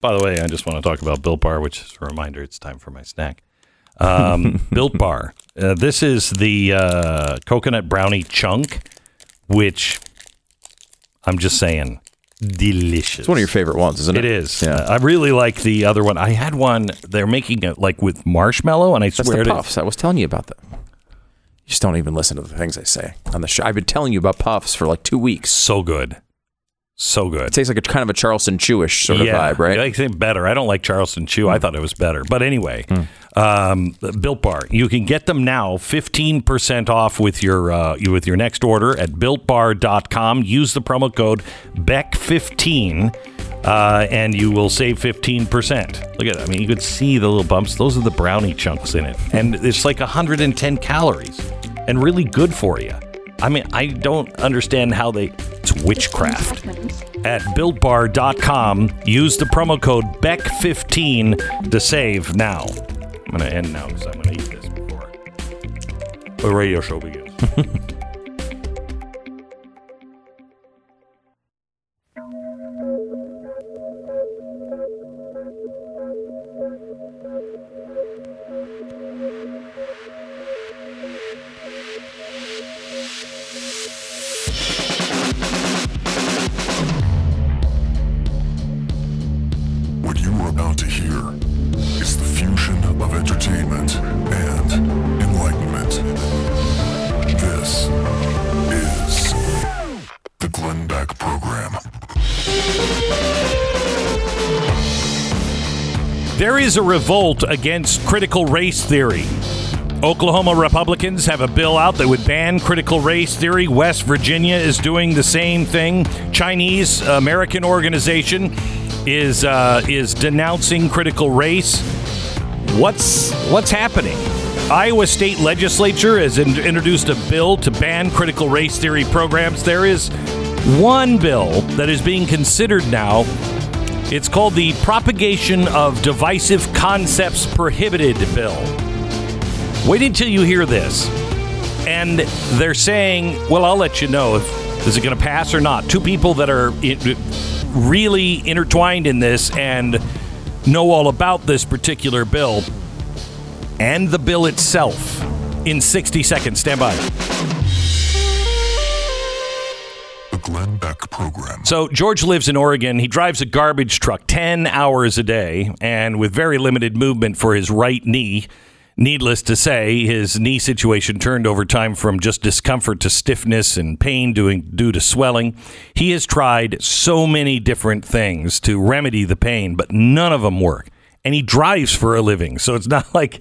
By the way, I just want to talk about Built Bar, which is a reminder it's time for my snack. Um, Built Bar. Uh, this is the uh, coconut brownie chunk, which I'm just saying, delicious. It's one of your favorite ones, isn't it? It is. Yeah. Uh, I really like the other one. I had one. They're making it like with marshmallow, and I That's swear the to puffs. I was telling you about them. You just don't even listen to the things I say on the show. I've been telling you about puffs for like two weeks. so good, so good. It tastes like a kind of a Charleston Chewish sort of vibe, right? Hmm. I think better. I don't like Charleston Chew. I thought it was better. But anyway, um, Built Bar. You can get them now 15% off with your uh, with your next order at builtbar.com. Use the promo code BECK15 uh, and you will save 15%. Look at that. I mean, you could see the little bumps. Those are the brownie chunks in it. And it's like 110 calories and really good for you. I mean, I don't understand how they. It's witchcraft at builtbar.com. Use the promo code BECK15 to save now. I'm going to end now because I'm going to eat this before the radio show begins. a revolt against critical race theory. Oklahoma Republicans have a bill out that would ban critical race theory. West Virginia is doing the same thing. Chinese American organization is uh, is denouncing critical race. What's what's happening? Iowa State Legislature has in- introduced a bill to ban critical race theory programs. There is one bill that is being considered now it's called the Propagation of Divisive Concepts Prohibited Bill. Wait until you hear this. And they're saying, well, I'll let you know if is it going to pass or not. Two people that are really intertwined in this and know all about this particular bill and the bill itself in 60 seconds. Stand by. Glenn Beck Program. So George lives in Oregon. He drives a garbage truck 10 hours a day and with very limited movement for his right knee. Needless to say, his knee situation turned over time from just discomfort to stiffness and pain doing, due to swelling. He has tried so many different things to remedy the pain, but none of them work. And he drives for a living. So it's not like,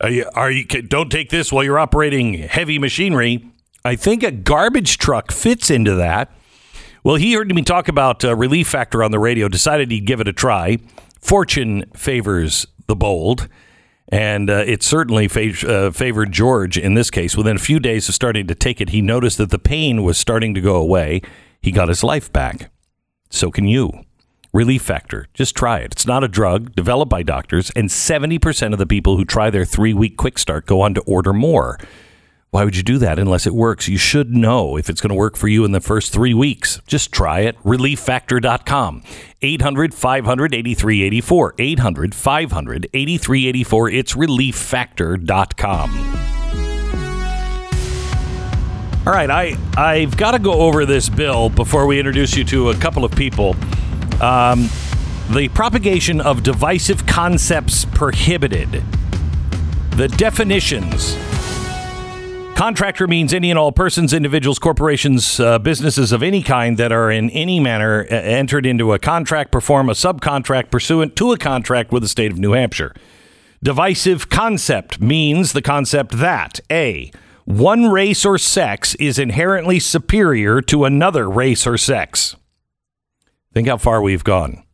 are you, are you don't take this while you're operating heavy machinery. I think a garbage truck fits into that. Well, he heard me talk about uh, Relief Factor on the radio, decided he'd give it a try. Fortune favors the bold, and uh, it certainly fa- uh, favored George in this case. Within a few days of starting to take it, he noticed that the pain was starting to go away. He got his life back. So can you. Relief Factor. Just try it. It's not a drug developed by doctors, and 70% of the people who try their three week quick start go on to order more. Why would you do that unless it works? You should know if it's going to work for you in the first three weeks. Just try it. ReliefFactor.com. 800 500 8384. 800 500 8384. It's ReliefFactor.com. All right, I, I've got to go over this bill before we introduce you to a couple of people. Um, the propagation of divisive concepts prohibited. The definitions. Contractor means any and all persons, individuals, corporations, uh, businesses of any kind that are in any manner uh, entered into a contract, perform a subcontract pursuant to a contract with the state of New Hampshire. Divisive concept means the concept that A. One race or sex is inherently superior to another race or sex. Think how far we've gone.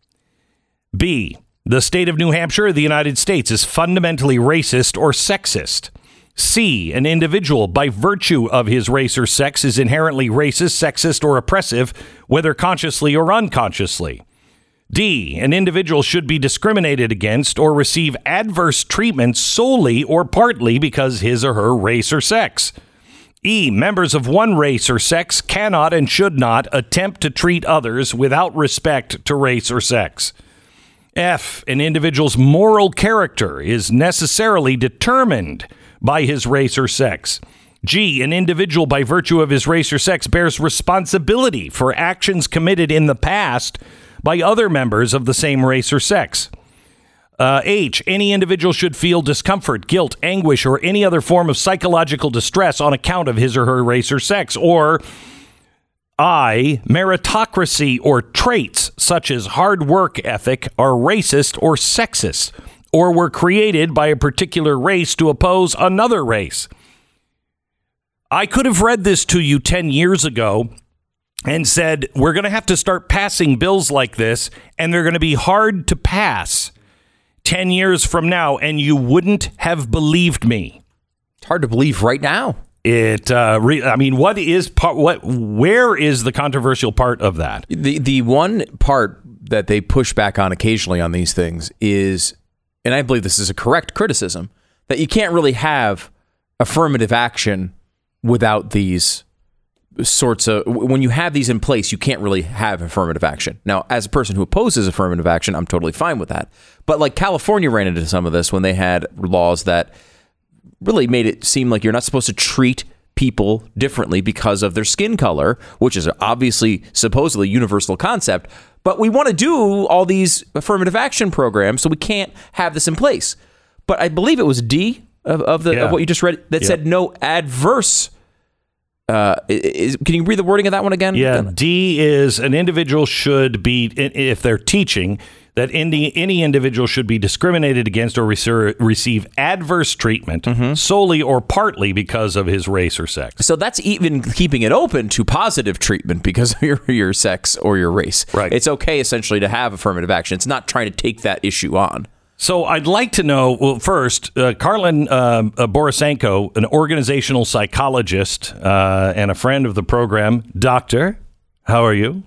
B. The state of New Hampshire, the United States, is fundamentally racist or sexist. C. An individual, by virtue of his race or sex, is inherently racist, sexist, or oppressive, whether consciously or unconsciously. D. An individual should be discriminated against or receive adverse treatment solely or partly because his or her race or sex. E. Members of one race or sex cannot and should not attempt to treat others without respect to race or sex. F. An individual's moral character is necessarily determined by his race or sex. G. An individual, by virtue of his race or sex, bears responsibility for actions committed in the past by other members of the same race or sex. Uh, H. Any individual should feel discomfort, guilt, anguish, or any other form of psychological distress on account of his or her race or sex. Or I. Meritocracy or traits such as hard work ethic are racist or sexist, or were created by a particular race to oppose another race. I could have read this to you 10 years ago and said, we're going to have to start passing bills like this, and they're going to be hard to pass 10 years from now, and you wouldn't have believed me. It's hard to believe right now. It, uh, re- I mean, what is part, what, where is the controversial part of that? The the one part that they push back on occasionally on these things is, and I believe this is a correct criticism, that you can't really have affirmative action without these sorts of when you have these in place you can't really have affirmative action. Now as a person who opposes affirmative action i'm totally fine with that. But like california ran into some of this when they had laws that really made it seem like you're not supposed to treat people differently because of their skin color which is obviously supposedly universal concept but we want to do all these affirmative action programs so we can't have this in place but i believe it was d of, of the Yeah. of what you just read that said no adverse uh, is, can you read the wording of that one again? Yeah, D is an individual should be, if they're teaching, that any, any individual should be discriminated against or reser- receive adverse treatment solely or partly because of his race or sex. So that's even keeping it open to positive treatment because of your, your sex or your race. Right. It's okay essentially to have affirmative action. It's not trying to take that issue on. So I'd like to know. Well, first, uh, Karlyn uh, uh, Borysenko, an organizational psychologist uh, and a friend of the program. Doctor, how are you?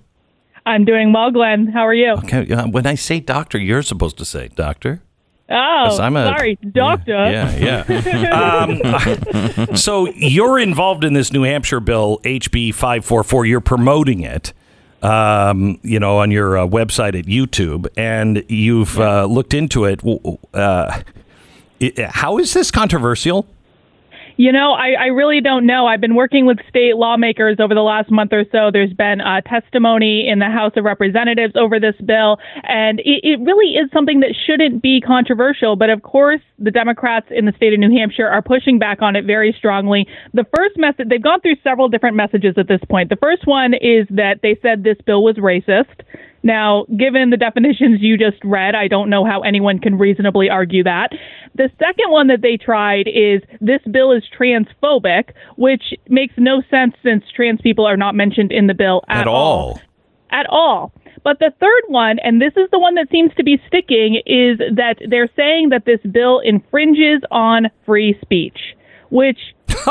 I'm doing well, Glenn. How are you? Okay, uh, when I say doctor, you're supposed to say doctor. Oh, 'Cause I'm a- sorry, doctor. Yeah, yeah. um, so you're involved in this New Hampshire bill, HB 544. You're promoting it, um, you know, on your uh, website at YouTube, and you've uh, looked into it. W- Uh, it. How is this controversial? You know, I, I really don't know. I've been working with state lawmakers over the last month or so. There's been uh, testimony in the House of Representatives over this bill, and it, it really is something that shouldn't be controversial. But of course, the Democrats in the state of New Hampshire are pushing back on it very strongly. The first message, they've gone through several different messages at this point. The first one is that they said this bill was racist. Now, given the definitions you just read, I don't know how anyone can reasonably argue that. The second one that they tried is this bill is transphobic, which makes no sense since trans people are not mentioned in the bill at, At all. At all. But the third one, and this is the one that seems to be sticking, is that they're saying that this bill infringes on free speech, which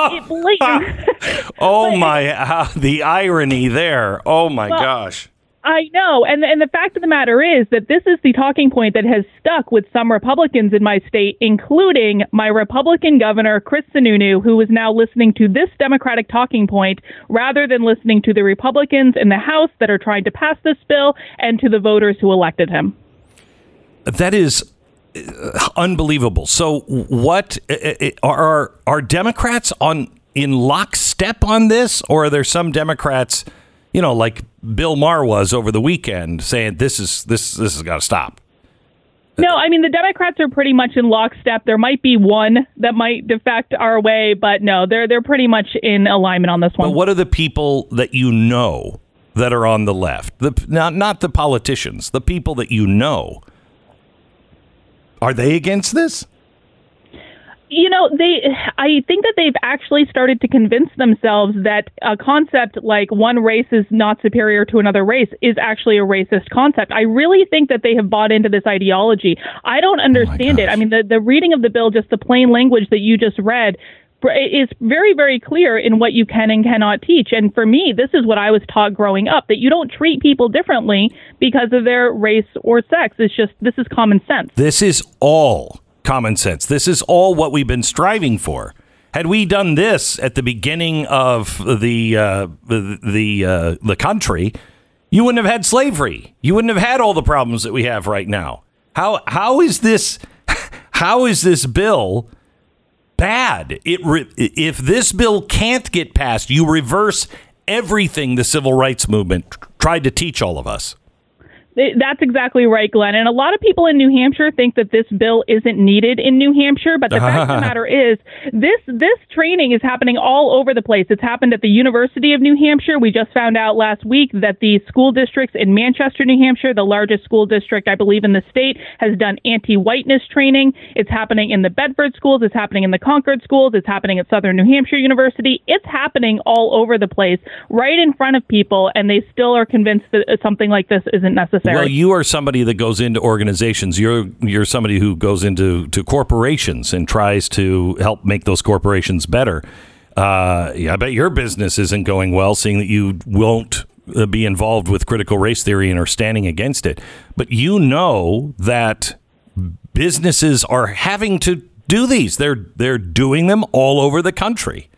Oh my! Uh, the irony there. Oh my Well, gosh. I know, and and the fact of the matter is that this is the talking point that has stuck with some Republicans in my state, including my Republican governor Chris Sununu, who is now listening to this Democratic talking point rather than listening to the Republicans in the House that are trying to pass this bill and to the voters who elected him. That is uh, unbelievable. So, what uh, uh, are are Democrats on in lockstep on this, or are there some Democrats, you know, like Bill Maher was over the weekend, saying this is this this has got to stop? No, I mean the Democrats are pretty much in lockstep. There might be one that might defect our way, but no, they're they're pretty much in alignment on this one. But what are the people that you know that are on the left? The not not the politicians, the people that you know. Are they against this? You know they i think that they've actually started to convince themselves that a concept like one race is not superior to another race is actually a racist concept. I really think that they have bought into this ideology. I don't oh understand it. I mean the, the reading of the bill just the plain language that you just read is very very clear in what you can and cannot teach. And for me this is what i was taught growing up that you don't treat people differently because of their race or sex. It's just this is common sense. This is all common sense. This is all what we've been striving for. Had we done this at the beginning of the uh, the uh, the country, you wouldn't have had slavery. You wouldn't have had all the problems that we have right now. How how is this how is this bill bad? It re, if this bill can't get passed, you reverse everything the civil rights movement tried to teach all of us. That's exactly right, Glenn. And a lot of people in New Hampshire think that this bill isn't needed in New Hampshire, but the fact of the matter is, this this training is happening all over the place. It's happened at the University of New Hampshire. We just found out last week that the school districts in Manchester, New Hampshire, the largest school district I believe in the state, has done anti-whiteness training. It's happening in the Bedford schools. It's happening in the Concord schools. It's happening at Southern New Hampshire University. It's happening all over the place, right in front of people, and they still are convinced that something like this isn't necessary necessary. Well, you are somebody that goes into organizations. You're you're somebody who goes into to corporations and tries to help make those corporations better. Uh, yeah, I bet your business isn't going well, seeing that you won't uh, be involved with critical race theory and are standing against it. But you know that businesses are having to do these. They're they're doing them all over the country.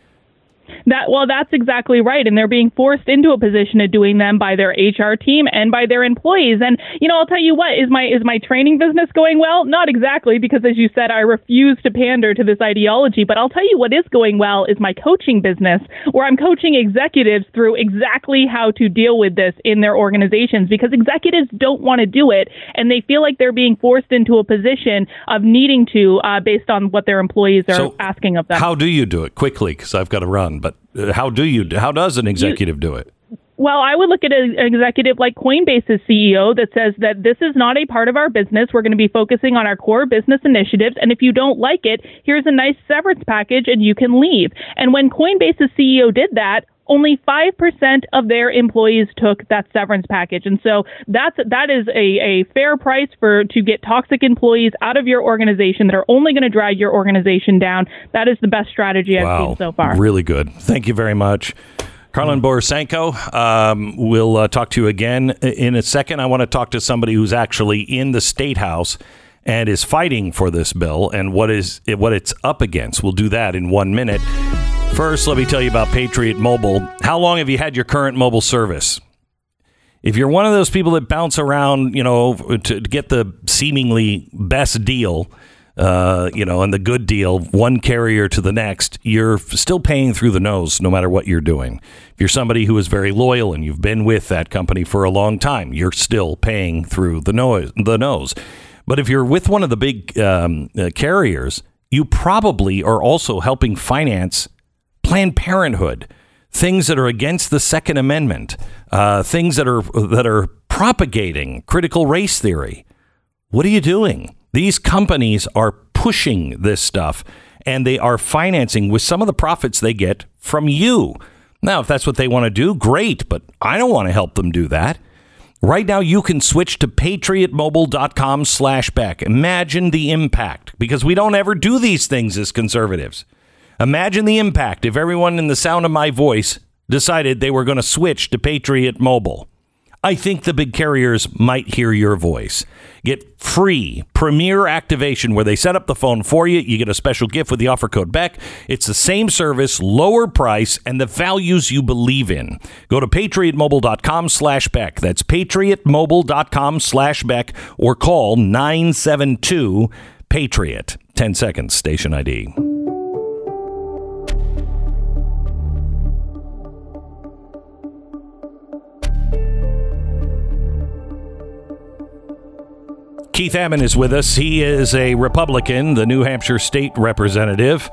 That well, that's exactly right, and they're being forced into a position of doing them by their HR team and by their employees. And you know, I'll tell you what is my is my training business going well? Not exactly, because as you said, I refuse to pander to this ideology. But I'll tell you what is going well is my coaching business, where I'm coaching executives through exactly how to deal with this in their organizations, because executives don't want to do it, and they feel like they're being forced into a position of needing to, uh, based on what their employees are so asking of them. How do you do it quickly? Because I've got to run, but how do you? How does an executive you, do it? Well, I would look at an executive like Coinbase's CEO that says that this is not a part of our business. We're going to be focusing on our core business initiatives. And if you don't like it, here's a nice severance package and you can leave. And when Coinbase's CEO did that, only 5% of their employees took that severance package. And so that's that is a, a fair price for to get toxic employees out of your organization that are only going to drag your organization down. That is the best strategy I've wow. seen so far. Really good. Thank you very much. Karlyn Borysenko, um, we'll uh, talk to you again in a second. I want to talk to somebody who's actually in the state house and is fighting for this bill and what is what it's up against. We'll do that in one minute. First, let me tell you about Patriot Mobile. How long have you had your current mobile service? If you're one of those people that bounce around, you know, to, get the seemingly best deal, uh, you know, and the good deal, one carrier to the next, you're still paying through the nose no matter what you're doing. If you're somebody who is very loyal and you've been with that company for a long time, you're still paying through the nose. The nose. But if you're with one of the big um, uh, carriers, you probably are also helping finance Planned Parenthood, things that are against the Second Amendment, uh, things that are that are propagating critical race theory. What are you doing? These companies are pushing this stuff, and they are financing with some of the profits they get from you. Now, if that's what they want to do, great, but I don't want to help them do that. Right now, you can switch to patriotmobile.com slash Beck. Imagine the impact, because we don't ever do these things as conservatives. Imagine the impact if everyone in the sound of my voice decided they were going to switch to Patriot Mobile. I think the big carriers might hear your voice. Get free premier activation where they set up the phone for you. You get a special gift with the offer code BECK. It's the same service, lower price, and the values you believe in. Go to patriotmobile.com slash Beck. That's patriotmobile.com slash Beck or call 972 Patriot. 10 seconds, station ID. Keith Ammann is with us. He is a Republican, the New Hampshire state representative.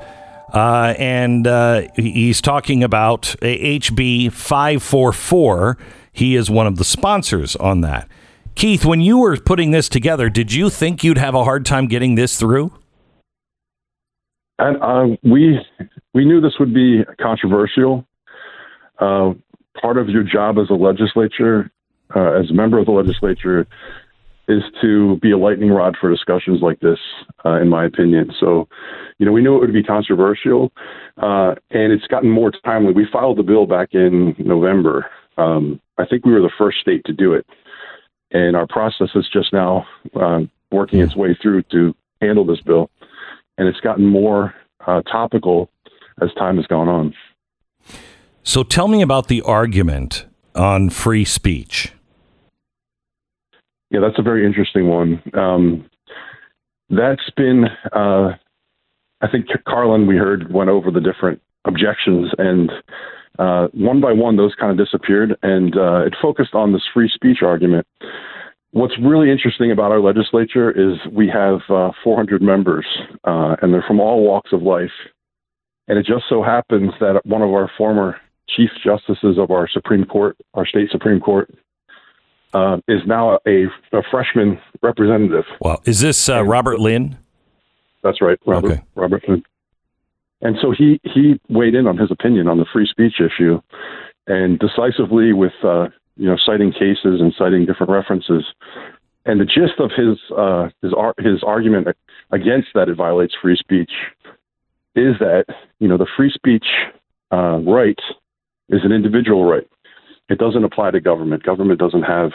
Uh, and uh, he's talking about HB 544. He is one of the sponsors on that. Keith, when you were putting this together, did you think you'd have a hard time getting this through? And uh, we we knew this would be controversial. Uh, part of your job as a legislature, uh, as a member of the legislature, is to be a lightning rod for discussions like this, uh, in my opinion. So, you know, we knew it would be controversial, uh, and it's gotten more timely. We filed the bill back in November. Um, I think we were the first state to do it, and our process is just now uh, working its way through to handle this bill, and it's gotten more uh, topical as time has gone on. So, tell me about the argument on free speech. Yeah, that's a very interesting one. Um, that's been, uh, I think Karlyn, we heard, went over the different objections, and uh, one by one, those kind of disappeared, and uh, it focused on this free speech argument. What's really interesting about our legislature is we have uh, 400 members, uh, and they're from all walks of life. And it just so happens that one of our former chief justices of our Supreme Court, our state Supreme Court, uh, is now a, a, freshman representative. Wow. Is this uh, Robert Lynn? That's right, Robert, okay. Robert Lynn. And so he, he weighed in on his opinion on the free speech issue and decisively with, uh, you know, citing cases and citing different references. And the gist of his, uh, his, his argument against that it violates free speech is that, you know, the free speech uh, right is an individual right. It doesn't apply to government. Government doesn't have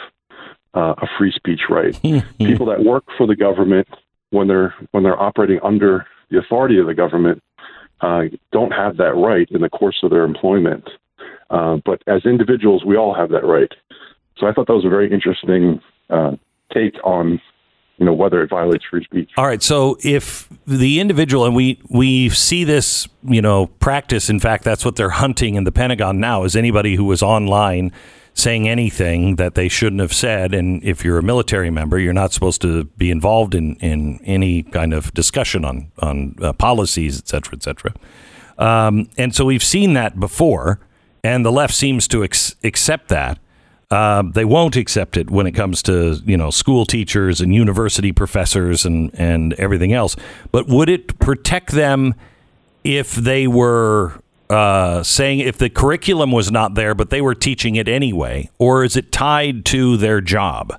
uh, a free speech right. People that work for the government when they're when they're operating under the authority of the government uh, don't have that right in the course of their employment. Uh, but as individuals, we all have that right. So I thought that was a very interesting uh, take on you know whether it violates free speech. All right. So if the individual and we we see this you know practice. In fact, that's what they're hunting in the Pentagon now. Is anybody who was online saying anything that they shouldn't have said. And if you're a military member, you're not supposed to be involved in, in any kind of discussion on on uh, policies, et cetera, et cetera. Um, and so we've seen that before, and the left seems to ex- accept that. Uh, they won't accept it when it comes to you know school teachers and university professors and and everything else. But would it protect them if they were uh, saying if the curriculum was not there, but they were teaching it anyway, or is it tied to their job?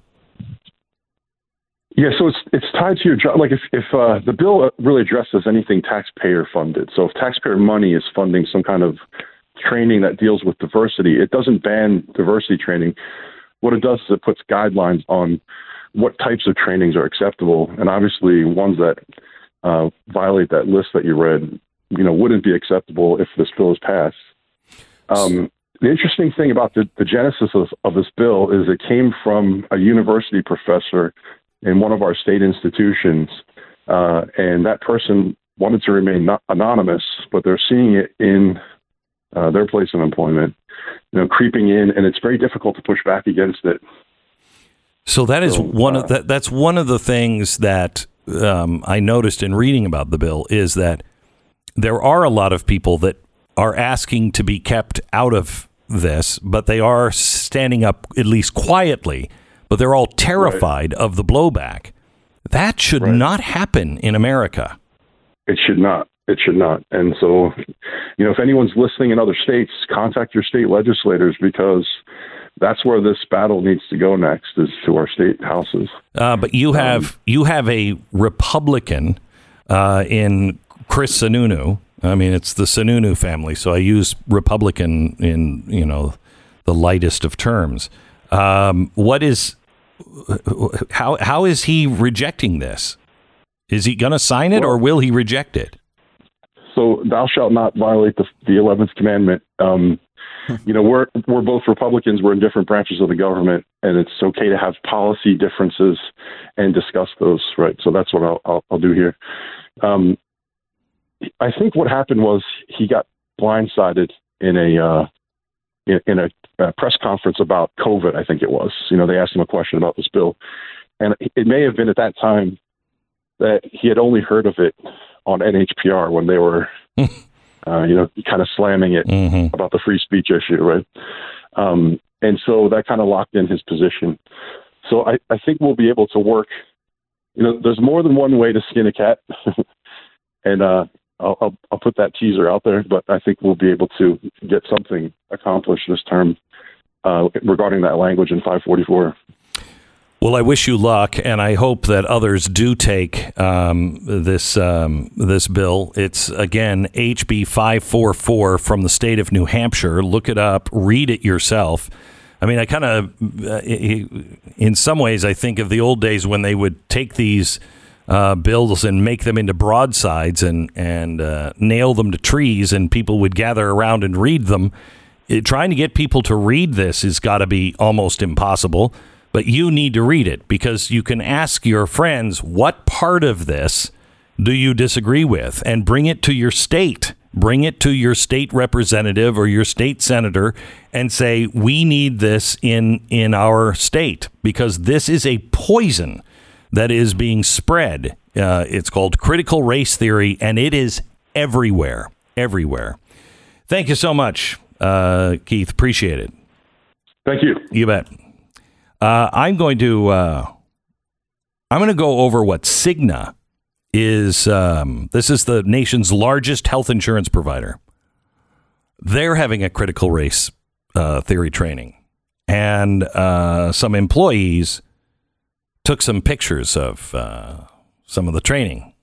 Yeah, so it's it's tied to your job. Like if if uh, the bill really addresses anything taxpayer funded, so if taxpayer money is funding some kind of training that deals with diversity. It doesn't ban diversity training. What it does is it puts guidelines on what types of trainings are acceptable, and obviously ones that uh, violate that list that you read, you know, wouldn't be acceptable if this bill is passed. Um, the interesting thing about the, the genesis of, of, this bill is it came from a university professor in one of our state institutions, uh, and that person wanted to remain anonymous, but they're seeing it in uh, their place of employment, you know, creeping in, and it's very difficult to push back against it. So that is so, one uh, of that. That's one of the things that um, I noticed in reading about the bill is that there are a lot of people that are asking to be kept out of this, but they are standing up at least quietly. But they're all terrified right. of the blowback. That should right. not happen in America. It should not. It should not. And so, you know, if anyone's listening in other states, contact your state legislators because that's where this battle needs to go next is to our state houses. Uh, but you um, have um, you have a Republican uh, in Chris Sununu. I mean, it's the Sununu family, so I use Republican in you know the lightest of terms. Um, what is how how is he rejecting this? Is he going to sign it, well, or will he reject it? So thou shalt not violate the the eleventh commandment. Um, you know, we're we're both Republicans. We're in different branches of the government, and it's okay to have policy differences and discuss those. Right. So that's what I'll I'll, I'll do here. Um, I think what happened was he got blindsided in a uh, in, a, a press conference about COVID. I think it was. You know, they asked him a question about this bill, and it may have been at that time that he had only heard of it on NHPR when they were, uh, you know, kind of slamming it mm-hmm. about the free speech issue, right? Um, and so that kind of locked in his position. So I, I think we'll be able to work. You know, there's more than one way to skin a cat, and uh, I'll, I'll, I'll put that teaser out there. But I think we'll be able to get something accomplished this term uh, regarding that language in 544. Well, I wish you luck, and I hope that others do take um, this um, this bill. It's again HB five four four from the state of New Hampshire. Look it up, read it yourself. I mean, I kind of, uh, in some ways, I think of the old days when they would take these uh, bills and make them into broadsides and and uh, nail them to trees, and people would gather around and read them. It, trying to get people to read this has got to be almost impossible. But you need to read it because you can ask your friends what part of this do you disagree with and bring it to your state. Bring it to your state representative or your state senator and say, we need this in, in our state because this is a poison that is being spread. Uh, it's called critical race theory and it is everywhere, everywhere. Thank you so much, uh, Keith. Appreciate it. Thank you. You bet. Uh, I'm going to uh, I'm going to go over what Cigna is. Um, this is the nation's largest health insurance provider. They're having a critical race uh, theory training, and uh, some employees took some pictures of uh, some of the training.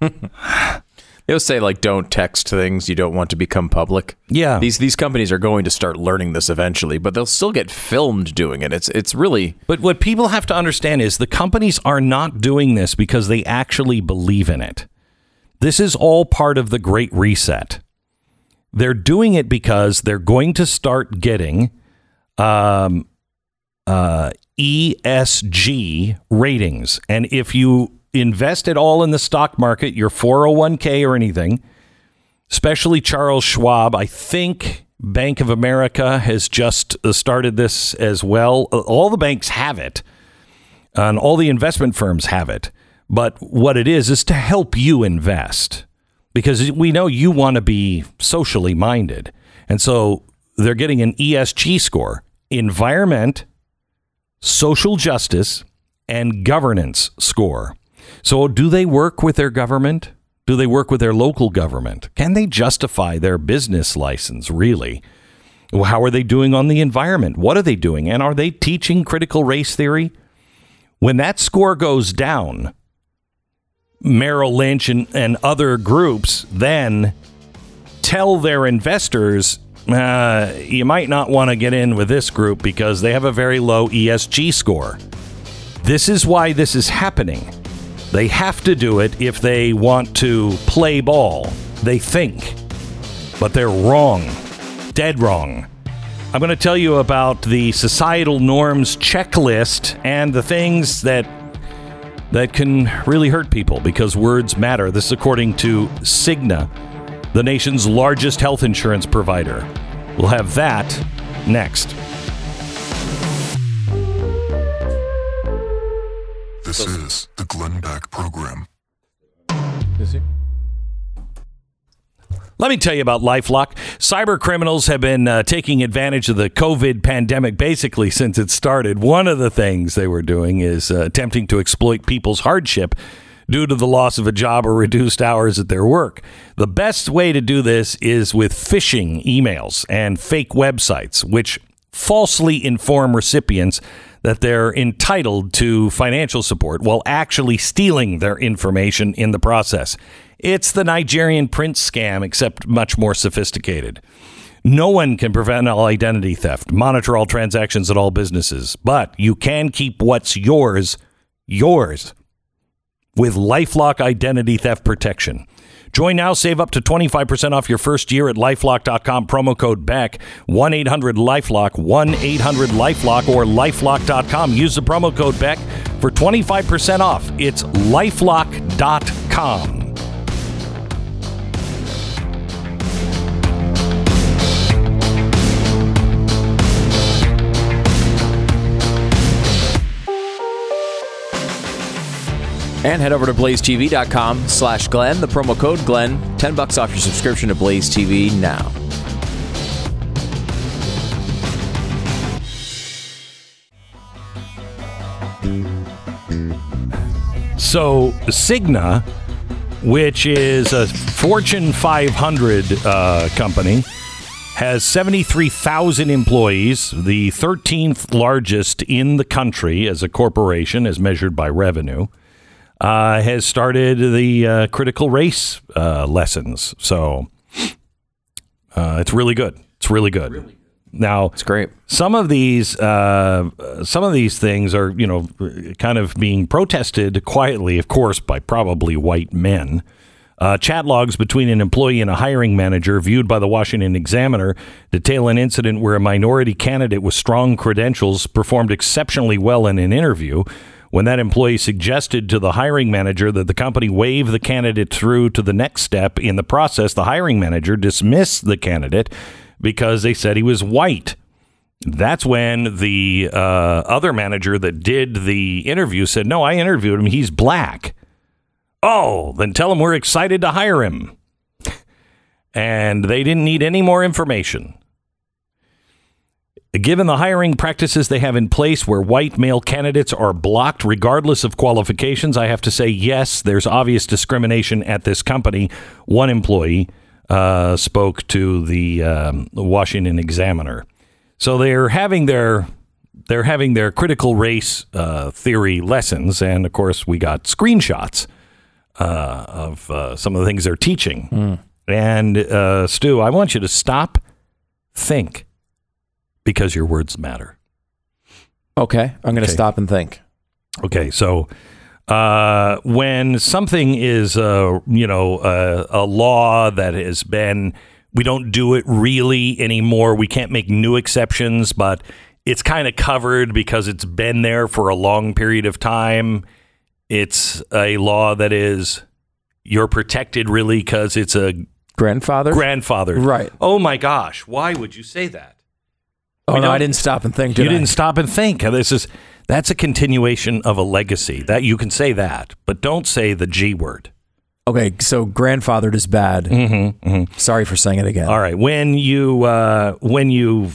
They'll say like don't text things you don't want to become public. Yeah. These these companies are going to start learning this eventually, but they'll still get filmed doing it. It's it's really But what people have to understand is the companies are not doing this because they actually believe in it. This is all part of the Great Reset. They're doing it because they're going to start getting um, uh, ESG ratings. And if you invest it all in the stock market, your 401k or anything, especially Charles Schwab, I think Bank of America has just uh, started this as well. Uh, All the banks have it, and all the investment firms have it. But what it is is to help you invest because we know you want to be socially minded. And so they're getting an ESG score environment, social justice, and governance score. So, do they work with their government? Do they work with their local government? Can they justify their business license, really? How are they doing on the environment? What are they doing? And are they teaching critical race theory? When that score goes down, Merrill Lynch and, and other groups then tell their investors uh, you might not want to get in with this group because they have a very low ESG score. This is why this is happening. They have to do it if they want to play ball. They think, but they're wrong. Dead wrong. I'm going to tell you about the societal norms checklist and the things that that can really hurt people because words matter. This is according to Cigna, the nation's largest health insurance provider. We'll have that next. This is the Glenn Beck Program. Is he? Let me tell you about Lifelock. Cyber criminals have been uh, taking advantage of the COVID pandemic basically since it started. One of the things they were doing is uh, attempting to exploit people's hardship due to the loss of a job or reduced hours at their work. The best way to do this is with phishing emails and fake websites, which falsely inform recipients that they're entitled to financial support while actually stealing their information in the process. It's the Nigerian prince scam, except much more sophisticated. No one can prevent all identity theft, monitor all transactions at all businesses, but you can keep what's yours yours with Lifelock Identity Theft Protection. Join now, save up to 25% off your first year at lifelock.com, promo code BECK, 1 800 Lifelock, 1 800 Lifelock, or lifelock.com. Use the promo code BECK for 25% off. It's lifelock.com. And head over to blazetv.com slash Glenn. The promo code Glenn, 10 bucks off your subscription to Blaze TV now. So, Cigna, which is a Fortune 500 uh, company, has 73,000 employees, the 13th largest in the country as a corporation, as measured by revenue. Uh, has started the uh, critical race uh, lessons. So uh, it's really good. It's really good. Now, It's great. some of these uh, some of these things are you know kind of being protested quietly, of course, by probably white men. Uh, chat logs between an employee and a hiring manager, viewed by the Washington Examiner, detail an incident where a minority candidate with strong credentials performed exceptionally well in an interview. When that employee suggested to the hiring manager that the company waive the candidate through to the next step in the process, the hiring manager dismissed the candidate because they said he was white. That's when the uh, other manager that did the interview said, No, I interviewed him. He's black. Oh, then tell him we're excited to hire him. And they didn't need any more information. Given the hiring practices they have in place where white male candidates are blocked regardless of qualifications, I have to say, yes, there's obvious discrimination at this company. One employee uh, spoke to the um, Washington Examiner. So they're having their they're having their critical race uh, theory lessons, and of course, we got screenshots uh, of uh, some of the things they're teaching. And uh, Stu, I want you to stop, think, because your words matter. Okay, I'm going to Okay. stop and think. Okay, so uh, when something is, uh, you know, uh, a law that has been, we don't do it really anymore. We can't make new exceptions, but it's kind of covered because it's been there for a long period of time. It's a law that is, you're protected really because it's a Grandfather? grandfather. Right. Oh my gosh, why would you say that? Oh, we no, I didn't stop and think, did you I? didn't stop and think. This is that's a continuation of a legacy. That you can say that, but don't say the G word. Okay, so grandfathered is bad. Mm-hmm, Sorry for saying it again. All right, when you uh, when you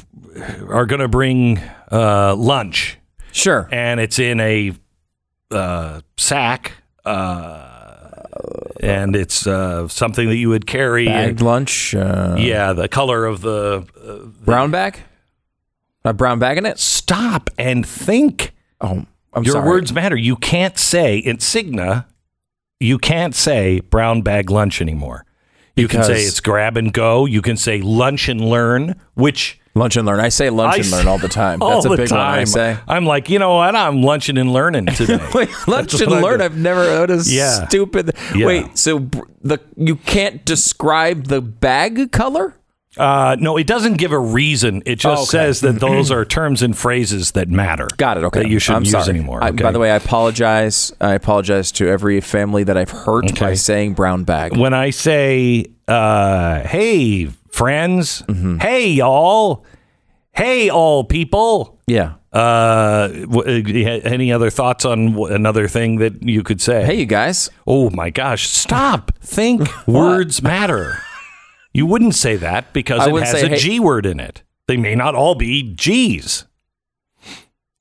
are going to bring uh, lunch Sure. and it's in a uh, sack, uh, and it's uh, something that you would carry. Bagged lunch. Uh, yeah, the color of the. Uh, Brown bag? A brown bag in it? stop and think. Oh, I'm sorry. Your sorry. words matter. You can't say in Cigna, you can't say brown bag lunch anymore. You can say it's grab and go. You can say lunch and learn, which Lunch and learn. I say lunch I and learn all the time. That's a big time. one I say. I'm like, you know what? I'm lunching and learning today. Lunch and learn. I've never heard of Yeah. stupid. Yeah. Wait, so br- the you can't describe the bag color? Uh, no, it doesn't give a reason. It just Oh, okay. says that those are terms and phrases that matter. Got it. Okay. That you shouldn't I'm use sorry. anymore. I- by the way, I apologize. I apologize to every family that I've hurt by saying brown bag. when I say, uh, hey, friends, Mm-hmm. hey, y'all, hey, all people. Yeah. Uh, w- uh, any other thoughts on w- another thing that you could say? Hey, you guys. oh my gosh, stop. Think words matter. You wouldn't say that because I it has say, a hey- G word in it. They may not all be G's,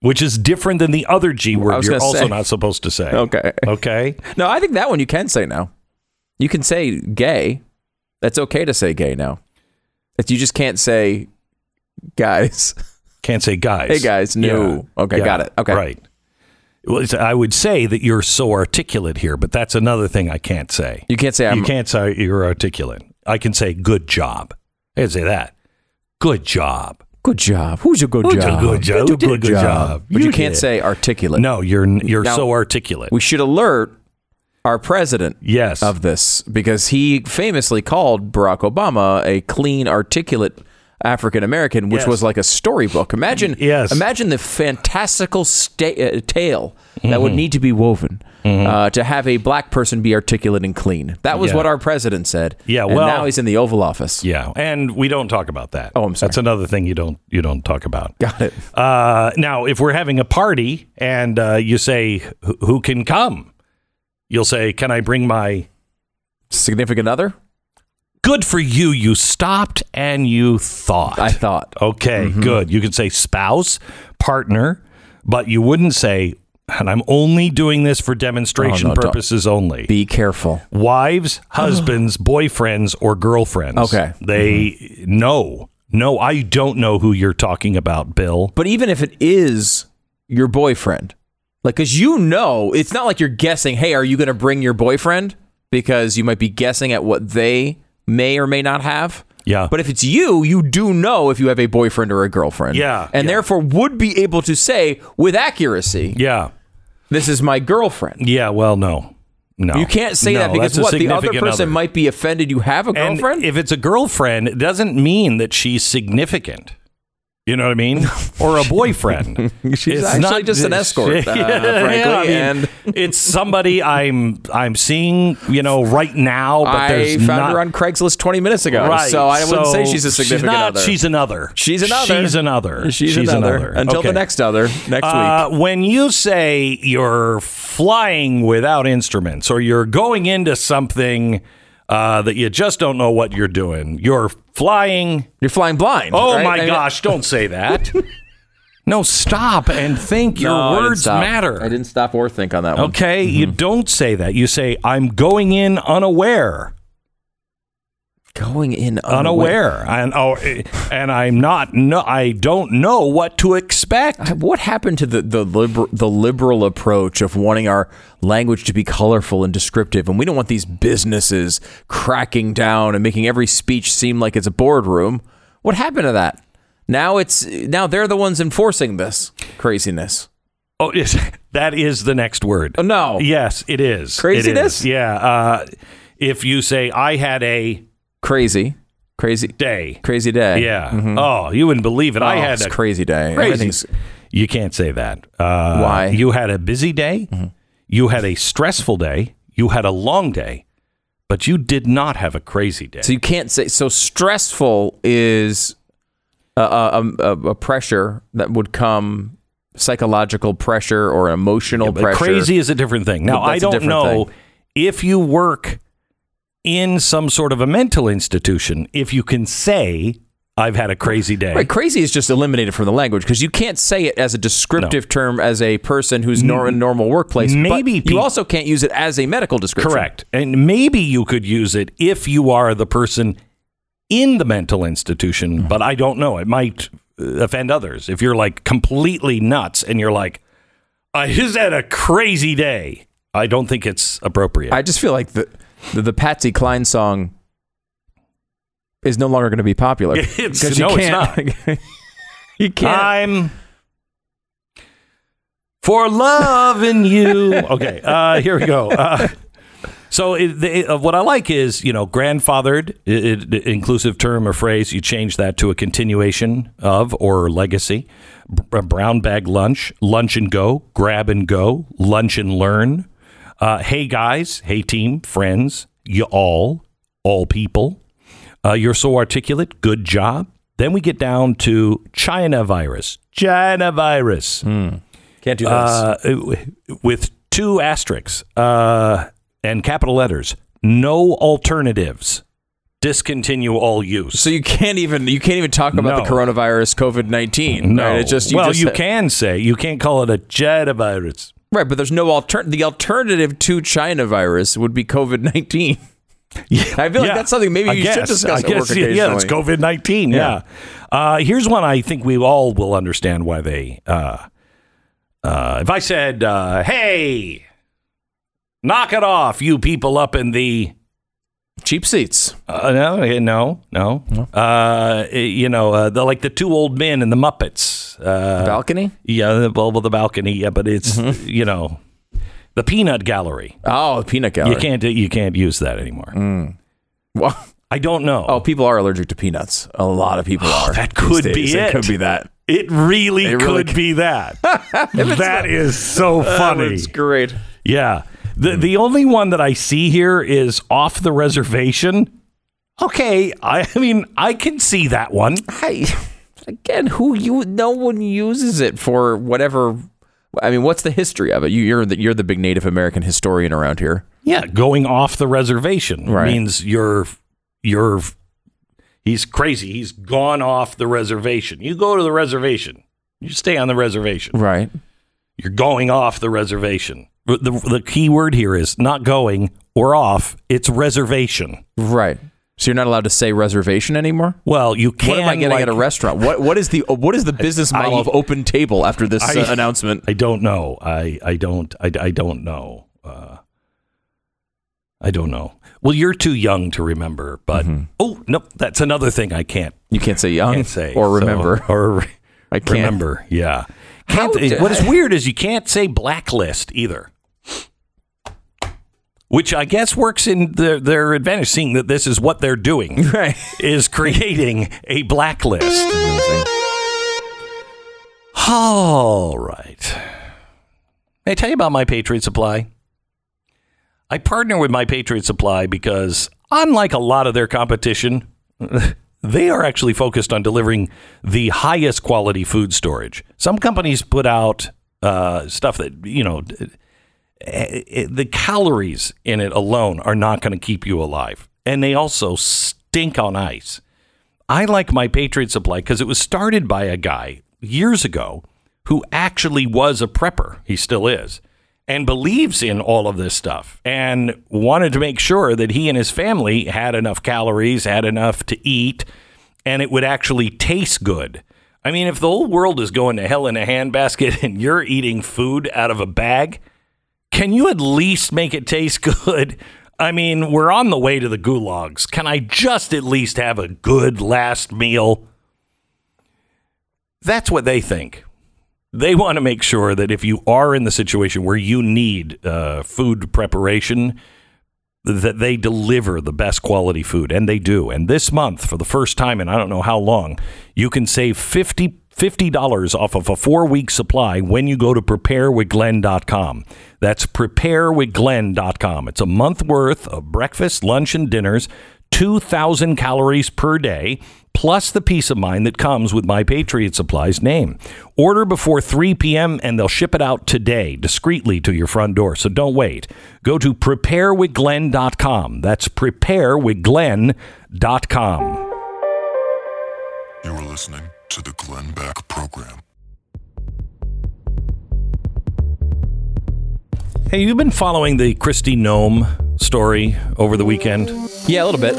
which is different than the other G word you're also say. not supposed to say. Okay. Okay. No, I think that one you can say now. You can say gay. That's okay to say gay now. If you just can't say guys. Can't say guys. Hey, guys. No. Okay, got it. Okay. Right. Well, it's- I would say that you're so articulate here, but that's another thing I can't say. You can't say I'm you can't say you're articulate. I can say good job. I can say that. Good job. good job. Who's a good Who's a job? good job? Who did Who did a good job? But You you can't did. say articulate. No, you're you're Now- so articulate. We should alert our president yes. of this because he famously called Barack Obama a clean, articulate African American, which Yes. was like a storybook. Imagine, Yes. imagine the fantastical sta- uh, tale that Mm-hmm. would need to be woven uh, to have a black person be articulate and clean. That was Yeah. what our president said. Yeah, and well- now he's in the Oval Office. yeah, and we don't talk about that. Oh, I'm sorry. That's another thing you don't you don't talk about. Got it. Uh, now, if we're having a party and uh, you say "Who- who can come, you'll say, "Can I bring my?" Significant other? Good for you. You stopped and you thought. I thought. Okay, Mm-hmm. good. You could say spouse, partner, but you wouldn't say, and I'm only doing this for demonstration Oh, no, don't. purposes only. Be careful. Wives, husbands, boyfriends, or girlfriends. Okay. They mm-hmm. no, no, I don't know who you're talking about, Bill. But even if it is your boyfriend, like, because you know, it's not like you're guessing, hey, are you going to bring your boyfriend? Because you might be guessing at what they may or may not have. Yeah. But if it's you, you do know if you have a boyfriend or a girlfriend. Yeah, And yeah. therefore would be able to say with accuracy, Yeah. this is my girlfriend. Yeah, well, no. no. You can't say No, that because what the other person other. might be offended you have a And girlfriend. if it's a girlfriend, it doesn't mean that she's significant. You know what I mean? Or a boyfriend. She's actually just an escort, uh, frankly, I mean, and- it's somebody I'm I'm seeing, you know, right now. But I found not, her on Craigslist 20 minutes ago, Right. so I wouldn't say she's a significant she's not, other. She's another. She's another. She's another. She's, another. Until the next other next Uh, week. when you say you're flying without instruments or you're going into something uh, that you just don't know what you're doing, you're flying. You're flying blind. Oh right? my I mean- gosh, don't say that. no, stop and think. Your No, words stop. matter. I didn't stop or think on that one. Okay, you Mm-hmm. don't say that. You say, I'm going in unaware. Going in Unaware. And oh and I'm not no I don't know what to expect. What happened to the the, liber, the liberal approach of wanting our language to be colorful and descriptive, and we don't want these businesses cracking down and making every speech seem like it's a boardroom? What happened to that? Now it's now they're the ones enforcing this craziness. Oh, yes, that is the next word. Oh, no. Yes, it is. Craziness? is. Yeah. Uh, if you say, I had a Crazy, crazy, day. crazy day. Yeah. Oh, you wouldn't believe it. I Oh, had it's a crazy day. crazy. You can't say that. Uh, Why? You had a busy day. You had a stressful day. You had a long day. But you did not have a crazy day. So you can't say so. Stressful is a, a, a, a pressure that would come psychological pressure or emotional But pressure. crazy is a different thing. Now, I don't know thing. if you work in some sort of a mental institution, if you can say, I've had a crazy day. Right, crazy is just eliminated from the language because you can't say it as a descriptive term as a person who's nor- in a normal workplace. Maybe but you also can't use it as a medical description. Correct. And maybe you could use it if you are the person in the mental institution, Mm-hmm. but I don't know. It might offend others. If you're like completely nuts and you're like, I just had a crazy day, I don't think it's appropriate. I just feel like the the, the Patsy Cline song is no longer going to be popular. It's- 'Cause no, you it's can't, you can't. I'm for loving you. Okay, uh, here we go. Uh, so it, the, uh, what I like is you know grandfathered, it, it- inclusive term or phrase. You change that to a continuation of or legacy. B- a brown bag lunch, lunch and go, grab and go, lunch and learn. Uh, hey guys, hey team, friends, you all, all people. Uh, you're so articulate. Good job. Then we get down to China virus. China virus. Can't do this. Uh, with two asterisks uh, and capital letters. No alternatives. Discontinue all use. so you can't even you can't even talk about the coronavirus COVID nineteen. no. right? It's just you well, just you can say you can't call it a China virus. Right, but there's no alter. The alternative to China virus would be COVID nineteen. Yeah, I feel like Yeah, that's something maybe I you guess, should discuss I guess, occasionally. Yeah, it's COVID nineteen. Yeah. Yeah. Uh, here's one I think we all will understand why they. Uh, uh, if I said, uh, "Hey, knock it off, you people up in the," Cheap seats. uh, no, eh, no, no, uh, you know, uh, the like the two old men in the Muppets. Uh, Balcony. yeah, the bulb of the balcony. Yeah, but it's Mm-hmm. you know, the peanut gallery. Oh, the peanut gallery. You can't you can't use that anymore. Well, I don't know. oh, people are allergic to peanuts. A lot of people are. that these could be days. it. could be that. It really It could really be that. that is so funny. It's great. yeah. The hmm. the only one that I see here is off the reservation. Okay, I, I mean I can see that one. Hey, again, who you? No one uses it for whatever. I mean, what's the history of it? You, you're the you're the big Native American historian around here. Yeah, going off the reservation Right. means you're you're he's crazy. He's gone off the reservation. You go to the reservation. You stay on the reservation. Right. You're going off the reservation. The, the, key word here is not going or off. It's reservation. Right. So you're not allowed to say reservation anymore. Well, you can. What am I getting like- at a restaurant? What what is the what is the business model I- of open table after this I- uh, announcement? I don't know. I I don't. I, I don't know. Uh, I don't know. Well, you're too young to remember. But oh no, that's another thing I can't You can't say young can't say or So- remember. or I can't. remember. Yeah. Can't, what is weird is you can't say blacklist either. which I guess works in their, their advantage, seeing that this is what they're doing, Right. is creating a blacklist. All right. May I tell you about my Patriot Supply? I partner with my Patriot Supply because, unlike a lot of their competition, they are actually focused on delivering the highest quality food storage. Some companies put out uh, stuff that, you know, eh, the calories in it alone are not going to keep you alive. And they also stink on ice. I like my Patriot Supply because it was started by a guy years ago who actually was a prepper. He still is. And believes in all of this stuff and wanted to make sure that he and his family had enough calories, had enough to eat, and it would actually taste good. I mean, if the whole world is going to hell in a handbasket and you're eating food out of a bag, can you at least make it taste good? I mean, we're on the way to the gulags. Can I just at least have a good last meal? That's what they think. They want to make sure that if you are in the situation where you need uh, food preparation, that they deliver the best quality food, and they do. And this month, for the first time in I don't know how long, you can save 50 $50 off of a four week supply when you go to preparewithglenn.com. That's preparewithglenn.com. It's a month worth of breakfast, lunch, and dinners, 2,000 calories per day, plus the peace of mind that comes with My Patriot Supply's name. Order before 3 p.m. and they'll ship it out today discreetly to your front door. So don't wait. Go to preparewithglenn.com. That's preparewithglenn.com. You are listening to the Glenn Beck Program. Hey, you've been following the Kristi Noem story over the weekend. Yeah, a little bit.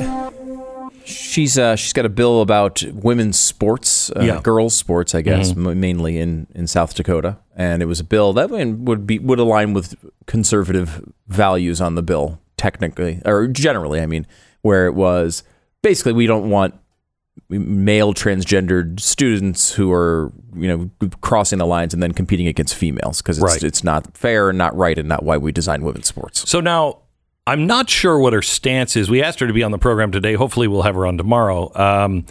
She's uh, she's got a bill about women's sports, uh, Yeah. girls' sports, I guess, m- mainly in, in South Dakota, and it was a bill that would be would align with conservative values on the bill, technically or generally. I mean, where it was basically we don't want male transgendered students who are you know crossing the lines and then competing against females because it's, Right. it's not fair and not right and not why we design women's sports. So now I'm not sure what her stance is. We asked her to be on the program today. Hopefully, we'll have her on tomorrow. Um,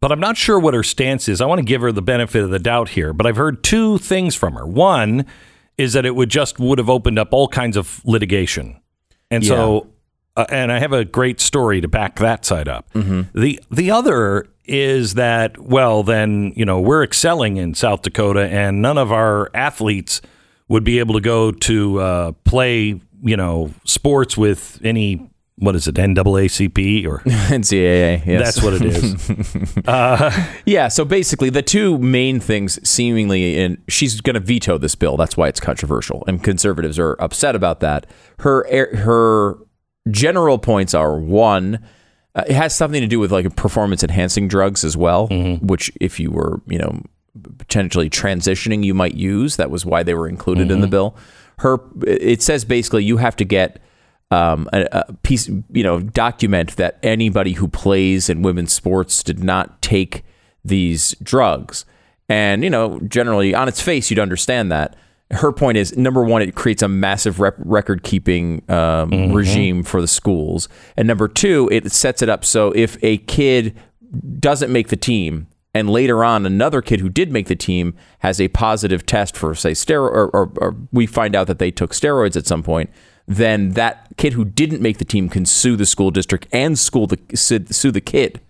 but I'm not sure what her stance is. I want to give her the benefit of the doubt here. But I've heard two things from her. One is that it would just would have opened up all kinds of litigation, and so uh, and I have a great story to back that side up. The the other is that well, then you know we're excelling in South Dakota, and none of our athletes would be able to go to uh, play you know sports with any what is it NAACP or NCAA, yes. that's what it is. Yeah, so basically, the two main things seemingly, and she's going to veto this bill. That's why it's controversial, and conservatives are upset about that. Her her general points are one, uh, it has something to do with like performance enhancing drugs as well, which if you were you know potentially transitioning, you might use. That was why they were included in the bill. Her it says basically you have to get um, a, a piece, you know, document that anybody who plays in women's sports did not take these drugs. And, you know, generally on its face, you'd understand that. Her point is number one, it creates a massive rep- record keeping um, regime for the schools. And number two, it sets it up so if a kid doesn't make the team, and later on another kid who did make the team has a positive test for say steroid or, or, or we find out that they took steroids at some point then that kid who didn't make the team can sue the school district and school the sue the kid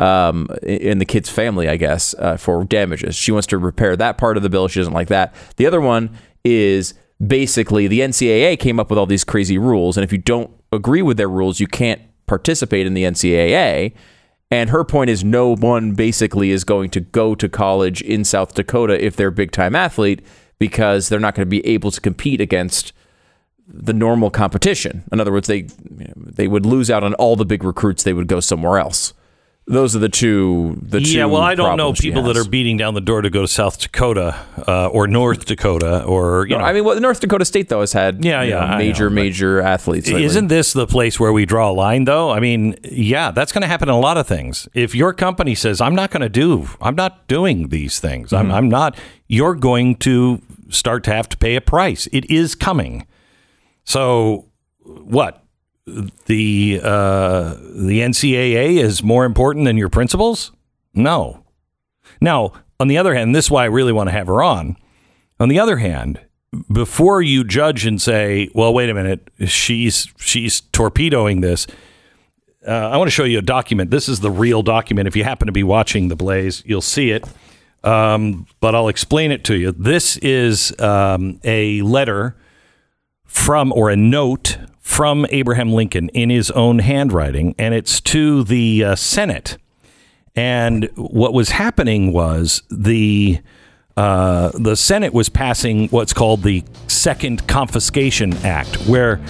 um, in the kid's family, I guess, uh, for damages. She wants to repair that part of the bill. She doesn't like that. The other one is basically the NCAA came up with all these crazy rules, and if you don't agree with their rules, you can't participate in the NCAA. And her point is no one basically is going to go to college in South Dakota if they're a big time athlete because they're not going to be able to compete against the normal competition. In other words, they you know, they would lose out on all the big recruits. They would go somewhere else. Those are the two. The two yeah, well, I don't know people that are beating down the door to go to South Dakota uh, or North Dakota or you know. I mean, well, North Dakota State though has had Yeah, yeah, know, major know, major athletes. lately. Isn't this the place where we draw a line, though? I mean, yeah, that's going to happen in a lot of things. If your company says, "I'm not going to do, I'm not doing these things," Mm-hmm. I'm, I'm not, you're going to start to have to pay a price. It is coming. So what the uh, the NCAA is more important than your principles? No. Now, on the other hand, this is why I really want to have her on. On the other hand, before you judge and say, "Well, wait a minute, she's she's torpedoing this," uh, I want to show you a document. This is the real document. If you happen to be watching the Blaze, you'll see it. Um, but I'll explain it to you. This is um, a letter from or a note from Abraham Lincoln in his own handwriting, and it's to the uh, Senate. And what was happening was the uh, the Senate was passing what's called the Second Confiscation Act, where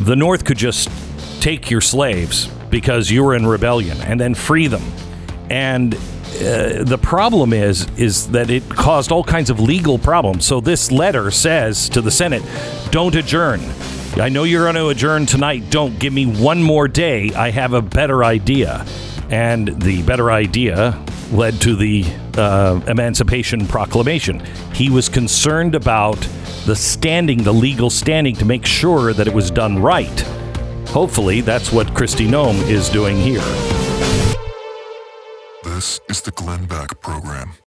the North could just take your slaves because you were in rebellion and then free them. And uh, the problem is is that it caused all kinds of legal problems. So this letter says to the Senate, "Don't adjourn. I know you're going to adjourn tonight. Don't give me one more day. I have a better idea." And the better idea led to the uh, Emancipation Proclamation. He was concerned about the standing, the legal standing, to make sure that it was done right. Hopefully, that's what Kristi Noem is doing here. This is the Glenn Beck Program.